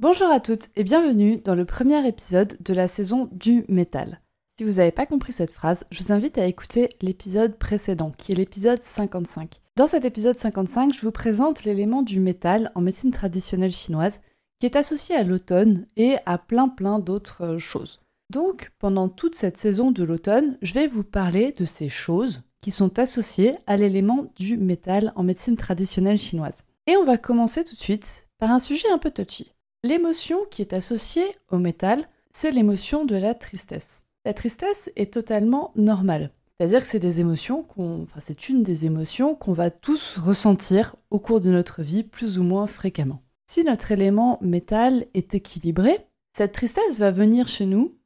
Bonjour à toutes et bienvenue dans le premier épisode de la saison du métal. Si vous n'avez pas compris cette phrase, je vous invite à écouter l'épisode précédent, qui est l'épisode 55. Dans cet épisode 55, je vous présente l'élément du métal en médecine traditionnelle chinoise, qui est associé à l'automne et à plein plein d'autres euh, choses. Donc, pendant toute cette saison de l'automne, je vais vous parler de ces choses qui sont associées à l'élément du métal en médecine traditionnelle chinoise. Et on va commencer tout de suite par un sujet un peu touchy. L'émotion qui est associée au métal, c'est l'émotion de la tristesse. La tristesse est totalement normale. C'est-à-dire que c'est émotions qu'on, une des émotions qu'on va tous ressentir au cours de notre vie plus ou moins fréquemment. Si notre élément métal est équilibré, cette tristesse va venir chez nous,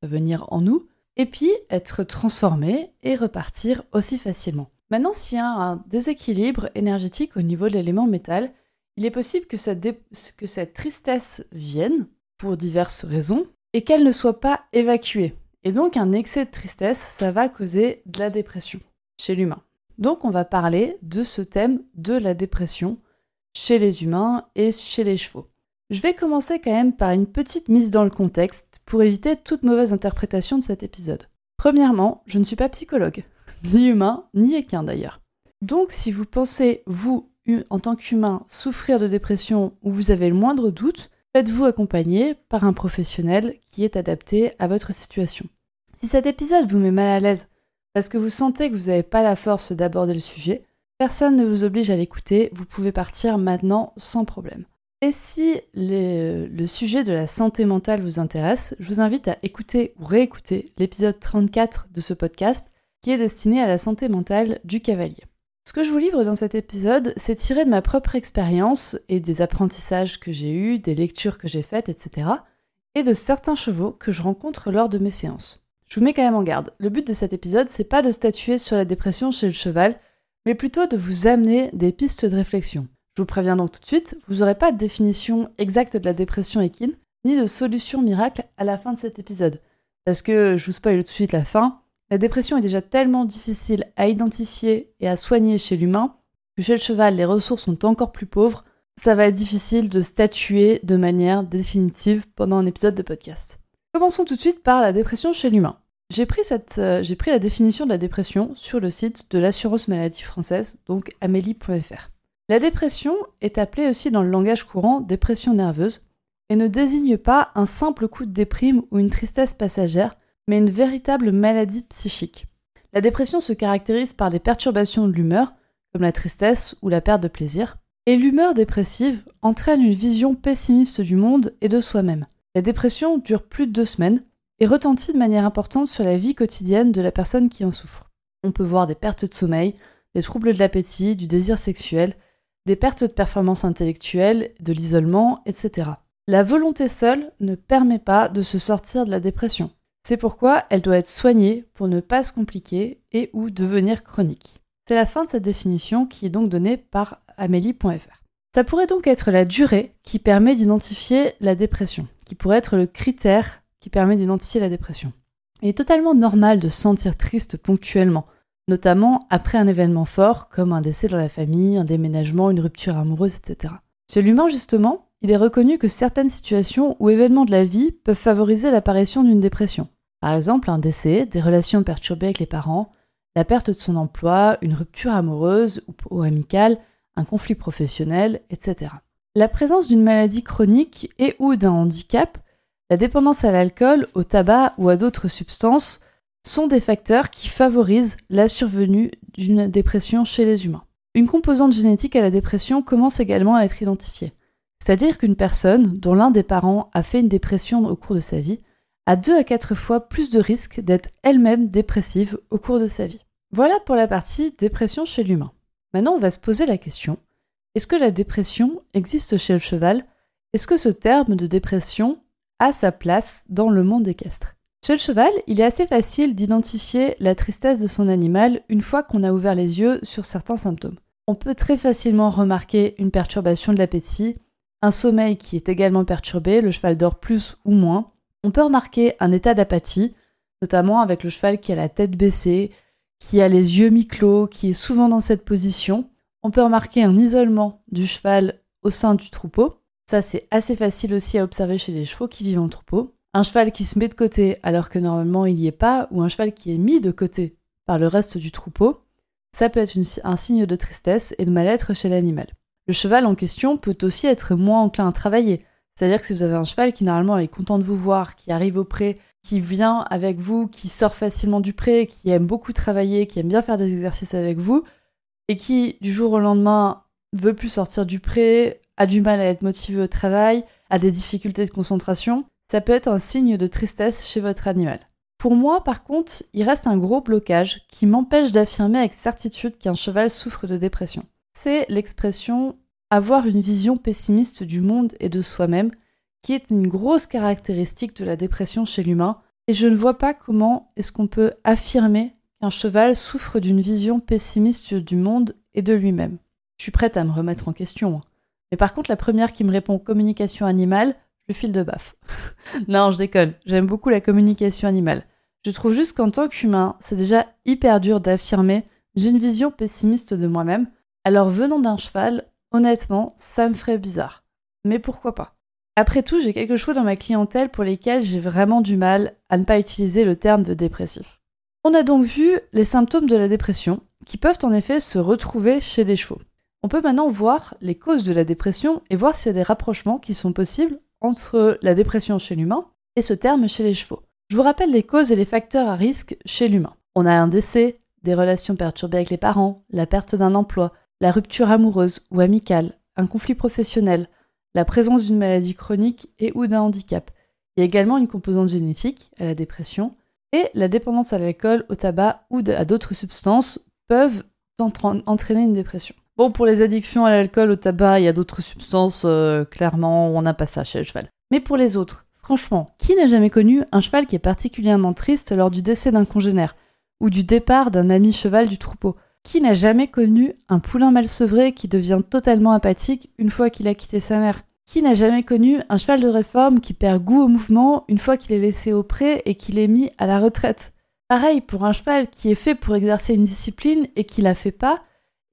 va venir en nous, et puis être transformée et repartir aussi facilement. Maintenant, s'il y a un déséquilibre énergétique au niveau de l'élément métal, il est possible que cette, tristesse vienne, pour diverses raisons, et qu'elle ne soit pas évacuée. Et donc un excès de tristesse, ça va causer de la dépression chez l'humain. Donc on va parler de ce thème de la dépression chez les humains et chez les chevaux. Je vais commencer quand même par une petite mise dans le contexte pour éviter toute mauvaise interprétation de cet épisode. Premièrement, je ne suis pas psychologue, ni humain, ni équin d'ailleurs. Donc si vous pensez, vous, en tant qu'humain, souffrir de dépression ou vous avez le moindre doute, faites-vous accompagner par un professionnel qui est adapté à votre situation. Si cet épisode vous met mal à l'aise parce que vous sentez que vous n'avez pas la force d'aborder le sujet, personne ne vous oblige à l'écouter, vous pouvez partir maintenant sans problème. Et si le sujet de la santé mentale vous intéresse, je vous invite à écouter ou réécouter l'épisode 34 de ce podcast qui est destiné à la santé mentale du cavalier. Ce que je vous livre dans cet épisode, c'est tiré de ma propre expérience et des apprentissages que j'ai eus, des lectures que j'ai faites, etc. et de certains chevaux que je rencontre lors de mes séances. Je vous mets quand même en garde. Le but de cet épisode, c'est pas de statuer sur la dépression chez le cheval, mais plutôt de vous amener des pistes de réflexion. Je vous préviens donc tout de suite, vous n'aurez pas de définition exacte de la dépression équine, ni de solution miracle à la fin de cet épisode. Parce que, je vous spoil tout de suite la fin, la dépression est déjà tellement difficile à identifier et à soigner chez l'humain que chez le cheval, les ressources sont encore plus pauvres. Ça va être difficile de statuer de manière définitive pendant un épisode de podcast. Commençons tout de suite par la dépression chez l'humain. J'ai pris, euh, la définition de la dépression sur le site de l'assurance maladie française, donc amélie.fr. La dépression est appelée aussi dans le langage courant dépression nerveuse et ne désigne pas un simple coup de déprime ou une tristesse passagère, mais une véritable maladie psychique. La dépression se caractérise par des perturbations de l'humeur, comme la tristesse ou la perte de plaisir, et l'humeur dépressive entraîne une vision pessimiste du monde et de soi-même. La dépression dure plus de deux semaines et retentit de manière importante sur la vie quotidienne de la personne qui en souffre. On peut voir des pertes de sommeil, des troubles de l'appétit, du désir sexuel, des pertes de performance intellectuelle, de l'isolement, etc. La volonté seule ne permet pas de se sortir de la dépression. C'est pourquoi elle doit être soignée pour ne pas se compliquer et ou devenir chronique. C'est la fin de cette définition qui est donc donnée par amélie.fr. Ça pourrait donc être la durée qui permet d'identifier la dépression, qui pourrait être le critère qui permet d'identifier la dépression. Il est totalement normal de se sentir triste ponctuellement, notamment après un événement fort comme un décès dans la famille, un déménagement, une rupture amoureuse, etc. Chez l'humain, justement, il est reconnu que certaines situations ou événements de la vie peuvent favoriser l'apparition d'une dépression. Par exemple, un décès, des relations perturbées avec les parents, la perte de son emploi, une rupture amoureuse ou amicale, un conflit professionnel, etc. La présence d'une maladie chronique et ou d'un handicap, la dépendance à l'alcool, au tabac ou à d'autres substances sont des facteurs qui favorisent la survenue d'une dépression chez les humains. Une composante génétique à la dépression commence également à être identifiée. C'est-à-dire qu'une personne dont l'un des parents a fait une dépression au cours de sa vie a deux à quatre fois plus de risques d'être elle-même dépressive au cours de sa vie. Voilà pour la partie dépression chez l'humain. Maintenant, on va se poser la question est-ce que la dépression existe chez le cheval? Est-ce que ce terme de dépression a sa place dans le monde équestre? Chez le cheval, il est assez facile d'identifier la tristesse de son animal une fois qu'on a ouvert les yeux sur certains symptômes. On peut très facilement remarquer une perturbation de l'appétit, un sommeil qui est également perturbé, le cheval dort plus ou moins. On peut remarquer un état d'apathie, notamment avec le cheval qui a la tête baissée, qui a les yeux mi-clos, qui est souvent dans cette position. On peut remarquer un isolement du cheval au sein du troupeau. Ça, c'est assez facile aussi à observer chez les chevaux qui vivent en troupeau. Un cheval qui se met de côté alors que normalement il n'y est pas, ou un cheval qui est mis de côté par le reste du troupeau, ça peut être un signe de tristesse et de mal-être chez l'animal. Le cheval en question peut aussi être moins enclin à travailler. C'est-à-dire que si vous avez un cheval qui normalement est content de vous voir, qui arrive au pré, qui vient avec vous, qui sort facilement du pré, qui aime beaucoup travailler, qui aime bien faire des exercices avec vous, et qui du jour au lendemain veut plus sortir du pré, a du mal à être motivé au travail, a des difficultés de concentration, ça peut être un signe de tristesse chez votre animal. Pour moi, par contre, il reste un gros blocage qui m'empêche d'affirmer avec certitude qu'un cheval souffre de dépression c'est l'expression avoir une vision pessimiste du monde et de soi-même, qui est une grosse caractéristique de la dépression chez l'humain, et je ne vois pas comment est-ce qu'on peut affirmer qu'un cheval souffre d'une vision pessimiste du monde et de lui-même. Je suis prête à me remettre en question. Hein. Mais par contre, la première qui me répond communication animale, je file de baffe. non, je déconne, j'aime beaucoup la communication animale. Je trouve juste qu'en tant qu'humain, c'est déjà hyper dur d'affirmer j'ai une vision pessimiste de moi-même, alors venant d'un cheval, honnêtement, ça me ferait bizarre. Mais pourquoi pas? Après tout, j'ai quelque chose dans ma clientèle pour lesquels j'ai vraiment du mal à ne pas utiliser le terme de dépressif. On a donc vu les symptômes de la dépression, qui peuvent en effet se retrouver chez les chevaux. On peut maintenant voir les causes de la dépression et voir s'il y a des rapprochements qui sont possibles entre la dépression chez l'humain et ce terme chez les chevaux. Je vous rappelle les causes et les facteurs à risque chez l'humain. On a un décès, des relations perturbées avec les parents, la perte d'un emploi, la rupture amoureuse ou amicale, un conflit professionnel, la présence d'une maladie chronique et ou d'un handicap. Il y a également une composante génétique à la dépression et la dépendance à l'alcool, au tabac ou à d'autres substances peuvent entraîner une dépression. Bon, pour les addictions à l'alcool, au tabac et à d'autres substances, euh, clairement, on n'a pas ça chez le cheval. Mais pour les autres, franchement, qui n'a jamais connu un cheval qui est particulièrement triste lors du décès d'un congénère ou du départ d'un ami cheval du troupeau? Qui n'a jamais connu un poulain mal sevré qui devient totalement apathique une fois qu'il a quitté sa mère Qui n'a jamais connu un cheval de réforme qui perd goût au mouvement une fois qu'il est laissé au pré et qu'il est mis à la retraite Pareil pour un cheval qui est fait pour exercer une discipline et qui la fait pas,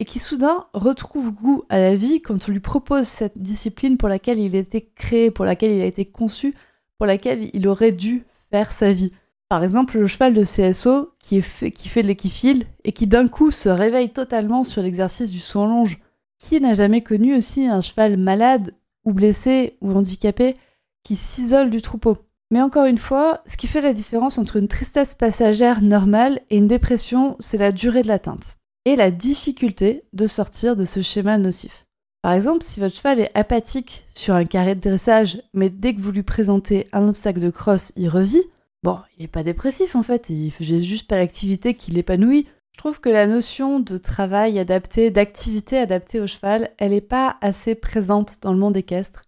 et qui soudain retrouve goût à la vie quand on lui propose cette discipline pour laquelle il a été créé, pour laquelle il a été conçu, pour laquelle il aurait dû faire sa vie. Par exemple, le cheval de CSO qui, fait, de l'équifile et qui d'un coup se réveille totalement sur l'exercice du saut en longe. Qui n'a jamais connu aussi un cheval malade ou blessé ou handicapé qui s'isole du troupeau? Mais encore une fois, ce qui fait la différence entre une tristesse passagère normale et une dépression, c'est la durée de l'atteinte et la difficulté de sortir de ce schéma nocif. Par exemple, si votre cheval est apathique sur un carré de dressage, mais dès que vous lui présentez un obstacle de crosse, il revit, Bon, il n'est pas dépressif en fait, il faisait juste pas l'activité qui l'épanouit. Je trouve que la notion de travail adapté, d'activité adaptée au cheval, elle n'est pas assez présente dans le monde équestre.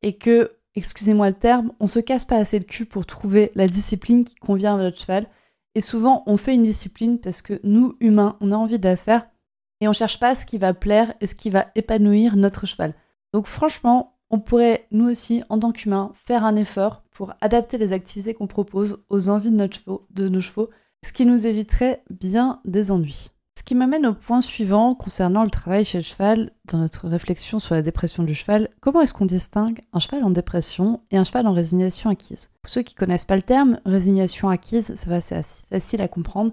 Et que, excusez-moi le terme, on se casse pas assez le cul pour trouver la discipline qui convient à notre cheval. Et souvent, on fait une discipline parce que nous, humains, on a envie de la faire et on cherche pas ce qui va plaire et ce qui va épanouir notre cheval. Donc franchement, on pourrait, nous aussi, en tant qu'humains, faire un effort pour adapter les activités qu'on propose aux envies de, nos chevaux, ce qui nous éviterait bien des ennuis. Ce qui m'amène au point suivant concernant le travail chez le cheval, dans notre réflexion sur la dépression du cheval, comment est-ce qu'on distingue un cheval en dépression et un cheval en résignation acquise? Pour ceux qui connaissent pas le terme, résignation acquise, ça va, c'est assez facile à comprendre,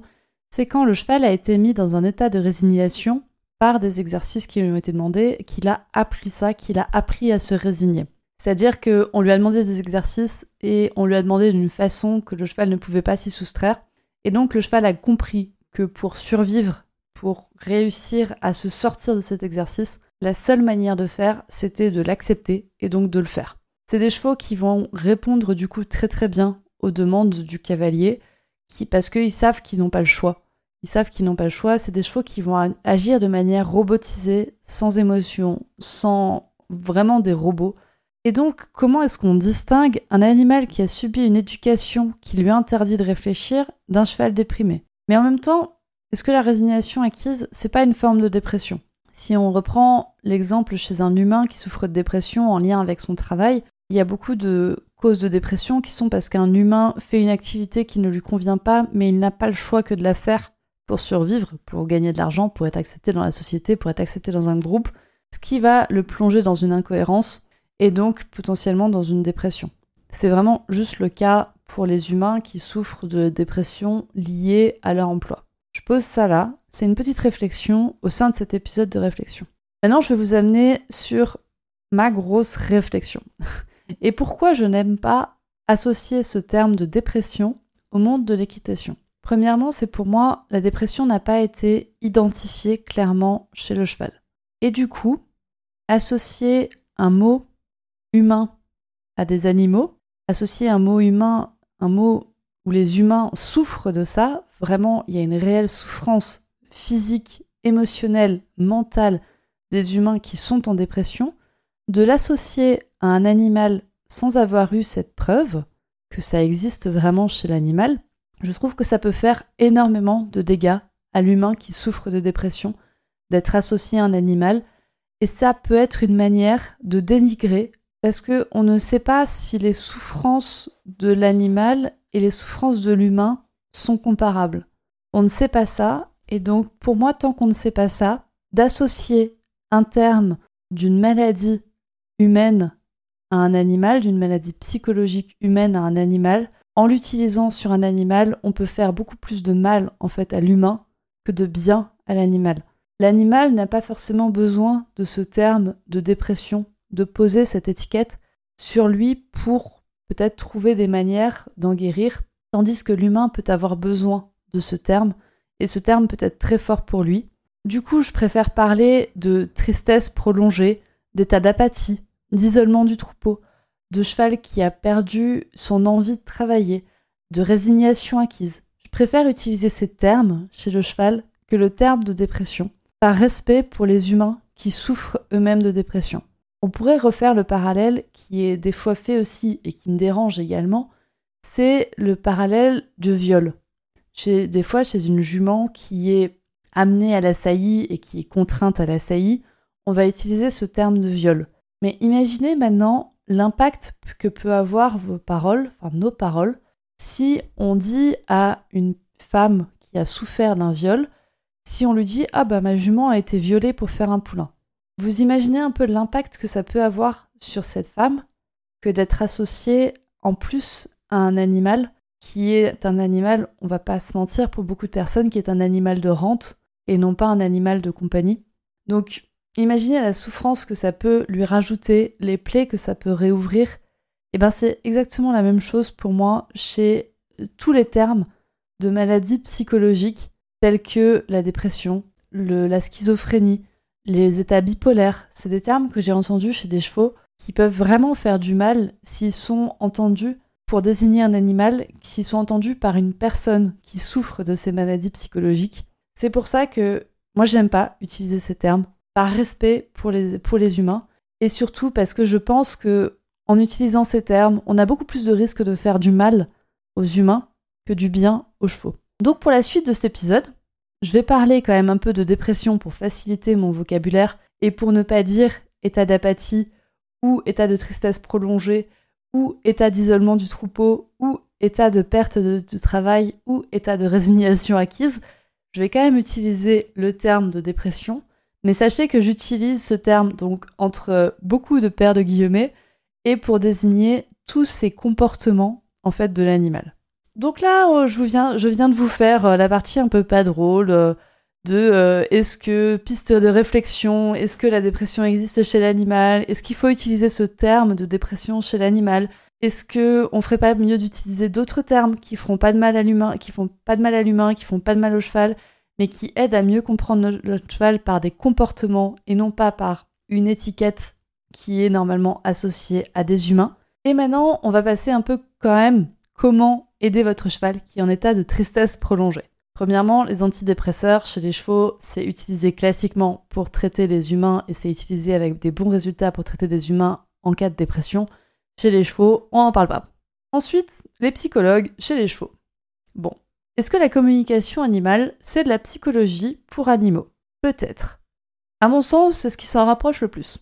c'est quand le cheval a été mis dans un état de résignation par des exercices qui lui ont été demandés, qu'il a appris ça, qu'il a appris à se résigner. C'est-à-dire qu'on lui a demandé des exercices et on lui a demandé d'une façon que le cheval ne pouvait pas s'y soustraire. Et donc le cheval a compris que pour survivre, pour réussir à se sortir de cet exercice, la seule manière de faire, c'était de l'accepter et donc de le faire. C'est des chevaux qui vont répondre du coup très très bien aux demandes du cavalier, qui, parce qu'ils savent qu'ils n'ont pas le choix. Ils savent qu'ils n'ont pas le choix. C'est des chevaux qui vont agir de manière robotisée, sans émotion, sans vraiment des robots. Et donc, comment est-ce qu'on distingue un animal qui a subi une éducation qui lui interdit de réfléchir d'un cheval déprimé? Mais en même temps, est-ce que la résignation acquise, c'est pas une forme de dépression? Si on reprend l'exemple chez un humain qui souffre de dépression en lien avec son travail, il y a beaucoup de causes de dépression qui sont parce qu'un humain fait une activité qui ne lui convient pas, mais il n'a pas le choix que de la faire pour survivre, pour gagner de l'argent, pour être accepté dans la société, pour être accepté dans un groupe, ce qui va le plonger dans une incohérence et donc potentiellement dans une dépression. C'est vraiment juste le cas pour les humains qui souffrent de dépression liée à leur emploi. Je pose ça là, c'est une petite réflexion au sein de cet épisode de réflexion. Maintenant, je vais vous amener sur ma grosse réflexion. Et pourquoi je n'aime pas associer ce terme de dépression au monde de l'équitation? Premièrement, c'est pour moi, la dépression n'a pas été identifiée clairement chez le cheval. Et du coup, associer un mot humain à des animaux, associer un mot humain, un mot où les humains souffrent de ça, vraiment il y a une réelle souffrance physique, émotionnelle, mentale des humains qui sont en dépression, de l'associer à un animal sans avoir eu cette preuve que ça existe vraiment chez l'animal, je trouve que ça peut faire énormément de dégâts à l'humain qui souffre de dépression d'être associé à un animal. Et ça peut être une manière de dénigrer parce qu'on ne sait pas si les souffrances de l'animal et les souffrances de l'humain sont comparables. On ne sait pas ça, et donc pour moi, tant qu'on ne sait pas ça, d'associer un terme d'une maladie humaine à un animal, d'une maladie psychologique humaine à un animal, en l'utilisant sur un animal, on peut faire beaucoup plus de mal en fait à l'humain que de bien à l'animal. L'animal n'a pas forcément besoin de ce terme de dépression de poser cette étiquette sur lui pour peut-être trouver des manières d'en guérir, tandis que l'humain peut avoir besoin de ce terme, et ce terme peut être très fort pour lui. Du coup, je préfère parler de tristesse prolongée, d'état d'apathie, d'isolement du troupeau, de cheval qui a perdu son envie de travailler, de résignation acquise. Je préfère utiliser ces termes chez le cheval que le terme de dépression, par respect pour les humains qui souffrent eux-mêmes de dépression. On pourrait refaire le parallèle qui est des fois fait aussi et qui me dérange également, c'est le parallèle du viol. Des fois, chez une jument qui est amenée à la saillie et qui est contrainte à la saillie, on va utiliser ce terme de viol. Mais imaginez maintenant l'impact que peut avoir vos paroles, enfin nos paroles, si on dit à une femme qui a souffert d'un viol, si on lui dit Ah bah ma jument a été violée pour faire un poulain. Vous imaginez un peu l'impact que ça peut avoir sur cette femme que d'être associée en plus à un animal qui est un animal, on va pas se mentir pour beaucoup de personnes, qui est un animal de rente et non pas un animal de compagnie. Donc imaginez la souffrance que ça peut lui rajouter, les plaies que ça peut réouvrir. Et eh ben c'est exactement la même chose pour moi chez tous les termes de maladies psychologiques telles que la dépression, la schizophrénie, les états bipolaires, c'est des termes que j'ai entendus chez des chevaux qui peuvent vraiment faire du mal s'ils sont entendus pour désigner un animal, s'ils sont entendus par une personne qui souffre de ces maladies psychologiques. C'est pour ça que moi j'aime pas utiliser ces termes, par respect pour les, pour les humains, et surtout parce que je pense que en utilisant ces termes, on a beaucoup plus de risques de faire du mal aux humains que du bien aux chevaux. Donc pour la suite de cet épisode, je vais parler quand même un peu de dépression pour faciliter mon vocabulaire et pour ne pas dire état d'apathie ou état de tristesse prolongée ou état d'isolement du troupeau ou état de perte de, travail ou état de résignation acquise. Je vais quand même utiliser le terme de dépression, mais sachez que j'utilise ce terme donc entre beaucoup de paires de guillemets et pour désigner tous ces comportements en fait de l'animal. Donc là, euh, je, viens, de vous faire euh, la partie un peu pas drôle euh, de est-ce que piste de réflexion, est-ce que la dépression existe chez l'animal, est-ce qu'il faut utiliser ce terme de dépression chez l'animal, est-ce que on ferait pas mieux d'utiliser d'autres termes qui feront pas de mal à l'humain, qui font pas de mal à l'humain, qui font pas de mal au cheval, mais qui aident à mieux comprendre le cheval par des comportements et non pas par une étiquette qui est normalement associée à des humains. Et maintenant, on va passer un peu quand même comment aider votre cheval qui est en état de tristesse prolongée. Premièrement, les antidépresseurs chez les chevaux, c'est utilisé classiquement pour traiter les humains et c'est utilisé avec des bons résultats pour traiter des humains en cas de dépression. Chez les chevaux, on n'en parle pas. Ensuite, les psychologues chez les chevaux. Bon, est-ce que la communication animale, c'est de la psychologie pour animaux? Peut-être. À mon sens, c'est ce qui s'en rapproche le plus.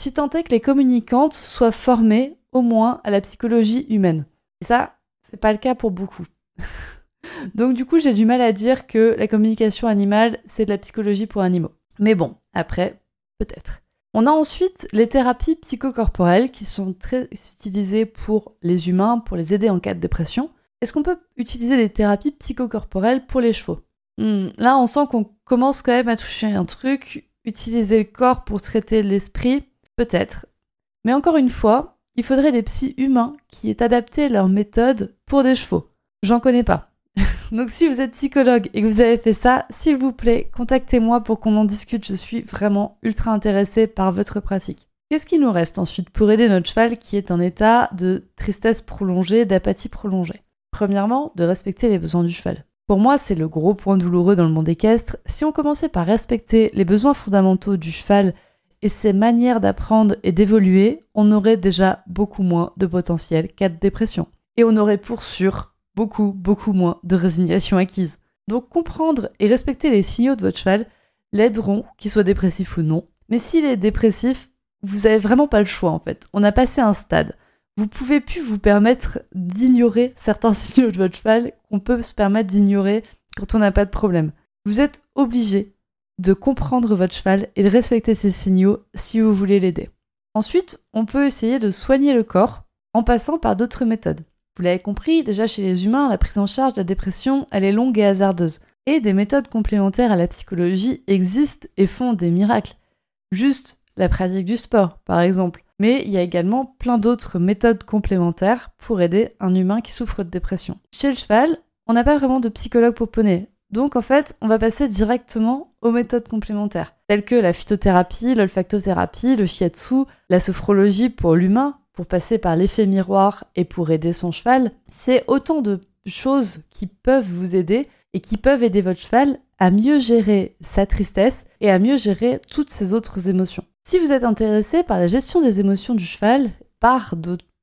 Si tant est que les communicantes soient formées au moins à la psychologie humaine. Et ça, c'est pas le cas pour beaucoup. Donc du coup, j'ai du mal à dire que la communication animale, c'est de la psychologie pour animaux. Mais bon, après, peut-être. On a ensuite les thérapies psychocorporelles qui sont très utilisées pour les humains, pour les aider en cas de dépression. Est-ce qu'on peut utiliser des thérapies psychocorporelles pour les chevaux? Hmm, Là, on sent qu'on commence quand même à toucher un truc. Utiliser le corps pour traiter l'esprit, peut-être. Mais encore une fois, il faudrait des psys humains qui aient adapté leur méthode pour des chevaux. J'en connais pas. Donc si vous êtes psychologue et que vous avez fait ça, s'il vous plaît, contactez-moi pour qu'on en discute. Je suis vraiment ultra intéressée par votre pratique. Qu'est-ce qui nous reste ensuite pour aider notre cheval qui est en état de tristesse prolongée, d'apathie prolongée? Premièrement, de respecter les besoins du cheval. Pour moi, c'est le gros point douloureux dans le monde équestre. Si on commençait par respecter les besoins fondamentaux du cheval et ses manières d'apprendre et d'évoluer, on aurait déjà beaucoup moins de potentiel cas de dépression. Et on aurait pour sûr beaucoup, beaucoup moins de résignation acquise. Donc comprendre et respecter les signaux de votre cheval l'aideront, qu'il soit dépressif ou non. Mais s'il est dépressif, vous n'avez vraiment pas le choix en fait. On a passé un stade. Vous pouvez plus vous permettre d'ignorer certains signaux de votre cheval qu'on peut se permettre d'ignorer quand on n'a pas de problème. Vous êtes obligé de comprendre votre cheval et de respecter ses signaux si vous voulez l'aider. Ensuite, on peut essayer de soigner le corps en passant par d'autres méthodes. Vous l'avez compris, déjà chez les humains, la prise en charge de la dépression, elle est longue et hasardeuse. Et des méthodes complémentaires à la psychologie existent et font des miracles. Juste la pratique du sport, par exemple. Mais il y a également plein d'autres méthodes complémentaires pour aider un humain qui souffre de dépression. Chez le cheval, on n'a pas vraiment de psychologue pour poney. Donc en fait, on va passer directement aux méthodes complémentaires, telles que la phytothérapie, l'olfactothérapie, le shiatsu, la sophrologie pour l'humain, pour passer par l'effet miroir et pour aider son cheval, c'est autant de choses qui peuvent vous aider et qui peuvent aider votre cheval à mieux gérer sa tristesse et à mieux gérer toutes ses autres émotions. Si vous êtes intéressé par la gestion des émotions du cheval, par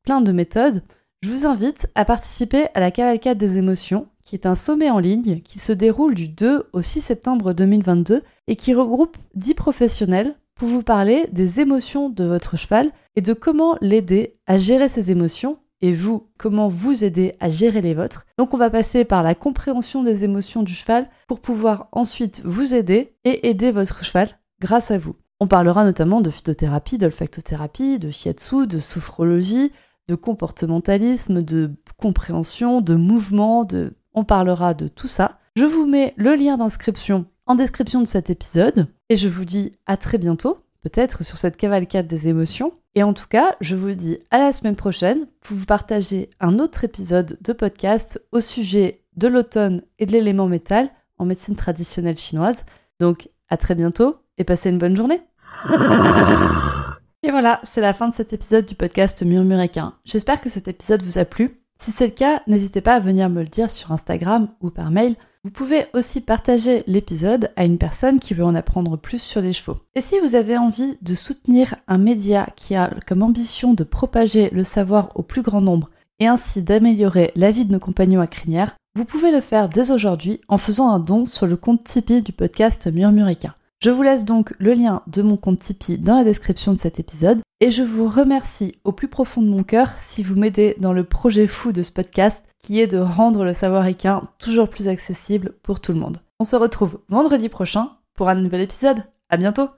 plein de méthodes, je vous invite à participer à la cavalcade des émotions, qui est un sommet en ligne qui se déroule du 2 au 6 septembre 2022 et qui regroupe 10 professionnels pour vous parler des émotions de votre cheval et de comment l'aider à gérer ses émotions et vous, comment vous aider à gérer les vôtres. Donc on va passer par la compréhension des émotions du cheval pour pouvoir ensuite vous aider et aider votre cheval grâce à vous. On parlera notamment de phytothérapie, d'olfactothérapie, de shiatsu, de sophrologie, de comportementalisme, de compréhension, de mouvement, de... on parlera de tout ça. Je vous mets le lien d'inscription en description de cet épisode. Et je vous dis à très bientôt, peut-être sur cette cavalcade des émotions. Et en tout cas, je vous dis à la semaine prochaine pour vous partager un autre épisode de podcast au sujet de l'automne et de l'élément métal en médecine traditionnelle chinoise. Donc à très bientôt et passez une bonne journée. Et voilà, c'est la fin de cet épisode du podcast Murmuréquin. J'espère que cet épisode vous a plu. Si c'est le cas, n'hésitez pas à venir me le dire sur Instagram ou par mail. Vous pouvez aussi partager l'épisode à une personne qui veut en apprendre plus sur les chevaux. Et si vous avez envie de soutenir un média qui a comme ambition de propager le savoir au plus grand nombre et ainsi d'améliorer la vie de nos compagnons à crinière, vous pouvez le faire dès aujourd'hui en faisant un don sur le compte Tipeee du podcast Murmurica. Je vous laisse donc le lien de mon compte Tipeee dans la description de cet épisode et je vous remercie au plus profond de mon cœur si vous m'aidez dans le projet fou de ce podcast qui est de rendre le savoir équin toujours plus accessible pour tout le monde. On se retrouve vendredi prochain pour un nouvel épisode. À bientôt!